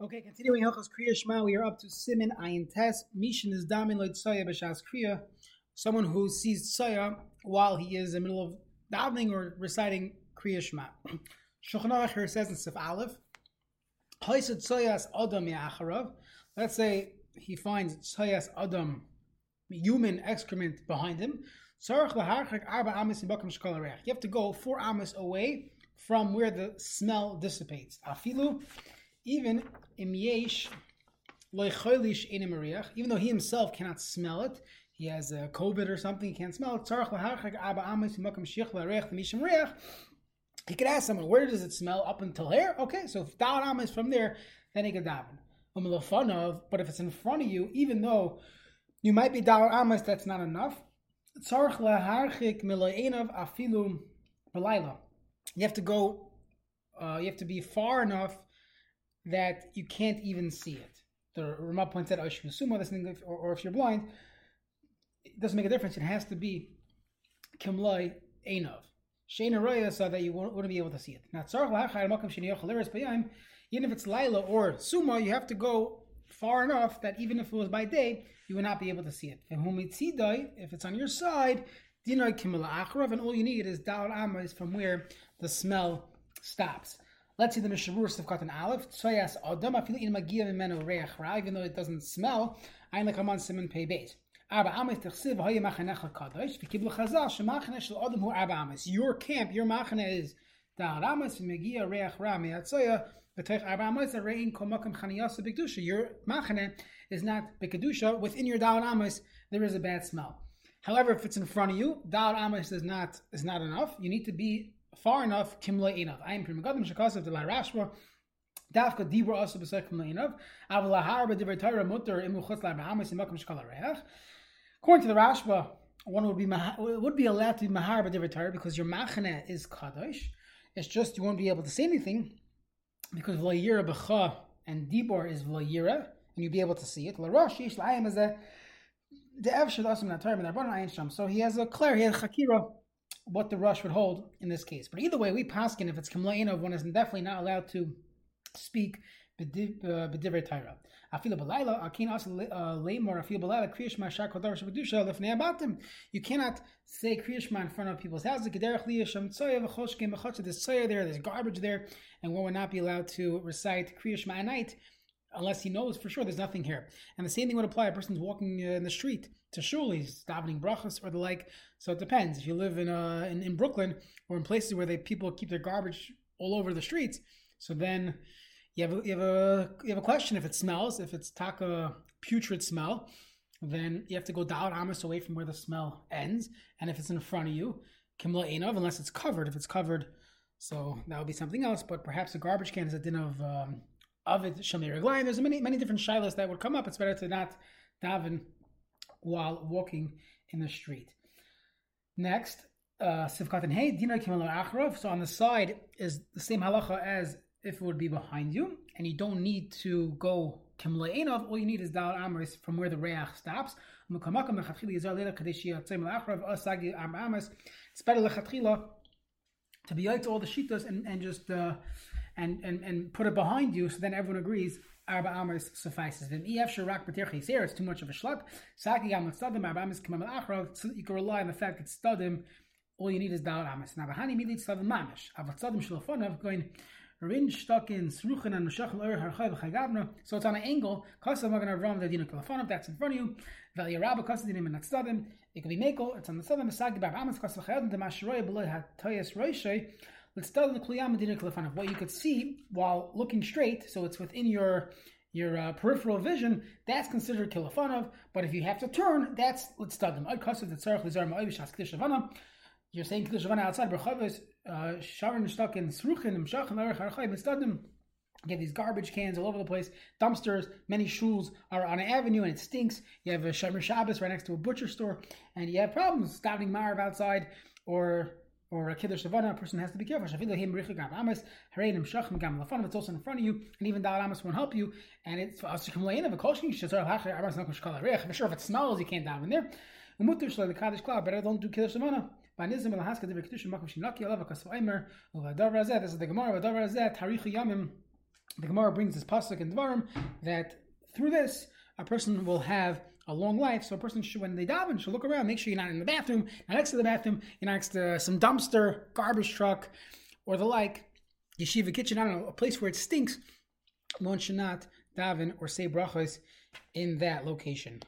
Okay, continuing Hilchos Kriya Shema, we are up to Siman Ayin Tes. Mishin is Damin Loit Soya B'Shas Kriya. Someone who sees Soya while he is in the middle of davening or reciting Kriya Shema. Shulchan Aruch says in Sif Aleph, Haisad Soyas Adam Ya'acharav. Let's say he finds Soyas Adam, human excrement behind him. You have to go four amas away from where the smell dissipates. Afilu, even imyesh even though he himself cannot smell it, he has a COVID or something, he can't smell it. He could ask someone, where does it smell? Up until here? Okay, so if Da'ar is from there, then he could daven. But if it's in front of you, even though you might be Da'ar Amas, that's not enough. You have to go, uh, you have to be far enough that you can't even see it. The Rama points out, oh, or, or if you're blind, it doesn't make a difference. It has to be kimlai einov. Shena roya so that you wouldn't be able to see it. Even if it's Laila or Suma, you have to go far enough that even if it was by day, you would not be able to see it. If it's on your side, and all you need is Dal Amma from where the smell stops. Let's see the Mishavur got an Aleph. Adam, I feel in magiya and men or reyachra, even though it doesn't smell, I like Aman Simon Pei Beis. Your camp, your machane is Dal Amas, Megia Reach Ra, Meatsoya, your machane is not bekadusha. Within your dal amos, there is a bad smell. However, if it's in front of you, dal amos is not is not enough. You need to be far enough kimla enough. I am Pri Megadim shakasav de la Rashba. Dafka dibra also b'sek kimla enough. Avalahar b'divrei Torah mutter imu chutz la b'amas imakim shkala reach. According to the Rashba, one would be would be allowed to be mahar b'divrei Torah because your machane is kadosh. It's just you won't be able to say anything because v'layira b'cha and dibor is v'layira, and you'll be able to see it. L'rosh yesh la'ayim is a the natar and ayin sham. So he has a clear, he has chakira what the Rosh would hold in this case. But either way, we paskin if it's kamlaina, one is definitely not allowed to speak b'divrei uh, Torah. Afilu b'layla, akin also lemor uh, afilu b'layla kriyishma shar kodar shabedusha lefnei abatim. You cannot say kriyishma in front of people's houses. Gederach liyasham tzoya v'choshkim v'chotcha. There's tzoya there, there's garbage there, and one would not be allowed to recite kriyishma at night unless he knows for sure there's nothing here. And the same thing would apply. A person's walking in the street to shul, he's davening brachas or the like. So it depends. If you live in, uh, in in Brooklyn or in places where they people keep their garbage all over the streets, so then you have a, you have a you have a question if it smells, if it's taka putrid smell, then you have to go down amos away from where the smell ends, and if it's in front of you, kimla enov, unless it's covered. If it's covered, so that would be something else. But perhaps a garbage can is a din of um, it shamir There's many many different shilas that would come up. It's better to not daven while walking in the street. Next, uh, sivkat and hey dinar kimala achrov. So on the side is the same halacha as if it would be behind you, and you don't need to go kimlainov. All you need is dal amris from where the reach stops. It's better to be to all the shitas and, and just uh, and, and and put it behind you, so then everyone agrees arba amos suffices. Then ef sharak b'terchi here it's too much of a shluk. Saki gam stadim arba amos kamam achrav. You can rely on the fact that stadim. All you need is dal amos. Now bahani milit stadim mamish. Avat stadim shlofonav going. Rin Stokin, Sruchen, and Meshachel Ur Harchayv Chagavna. So it's on an angle. Kosav Magan Avram Dadina Kalafonov, that's in front of you. Val Yaraba Kosadinim and Natzadim. It could be Mako, it's on the southern Masagi Bar Amas Kosav Chayad, the Masharoy below Hatoyas Roishay. What you could see while looking straight, so it's within your your uh, peripheral vision, that's considered kilofonov. But if you have to turn, that's let's start them. You're saying Kiddush outside, Berchavos, Sharon stuck in Sruchin, Mshach, and Archayim, Stadim. Get these garbage cans all over the place, dumpsters. Many shuls are on an avenue and it stinks. You have a Shomer Shabbos right next to a butcher store, and you have problems stopping Marv outside or or a kiddush shavana, a person has to be careful. It's also in front of you, and even Dal Amos won't help you. And it's for us to complain of a koshin. I'm sure if it smells, you can't dive in there. Better don't do kiddush shavana. Banizim el haska uvadavar. This is the Gemara. Vadavar azeh tarichu yamim the Gemara brings this pasuk in Dvarim that through this a person will have a long life. So a person should, when they daven, should look around, make sure you're not in the bathroom, not next to the bathroom, you're next to some dumpster, garbage truck, or the like, yeshiva kitchen, I don't know, a place where it stinks. One should not daven or say brachos in that location.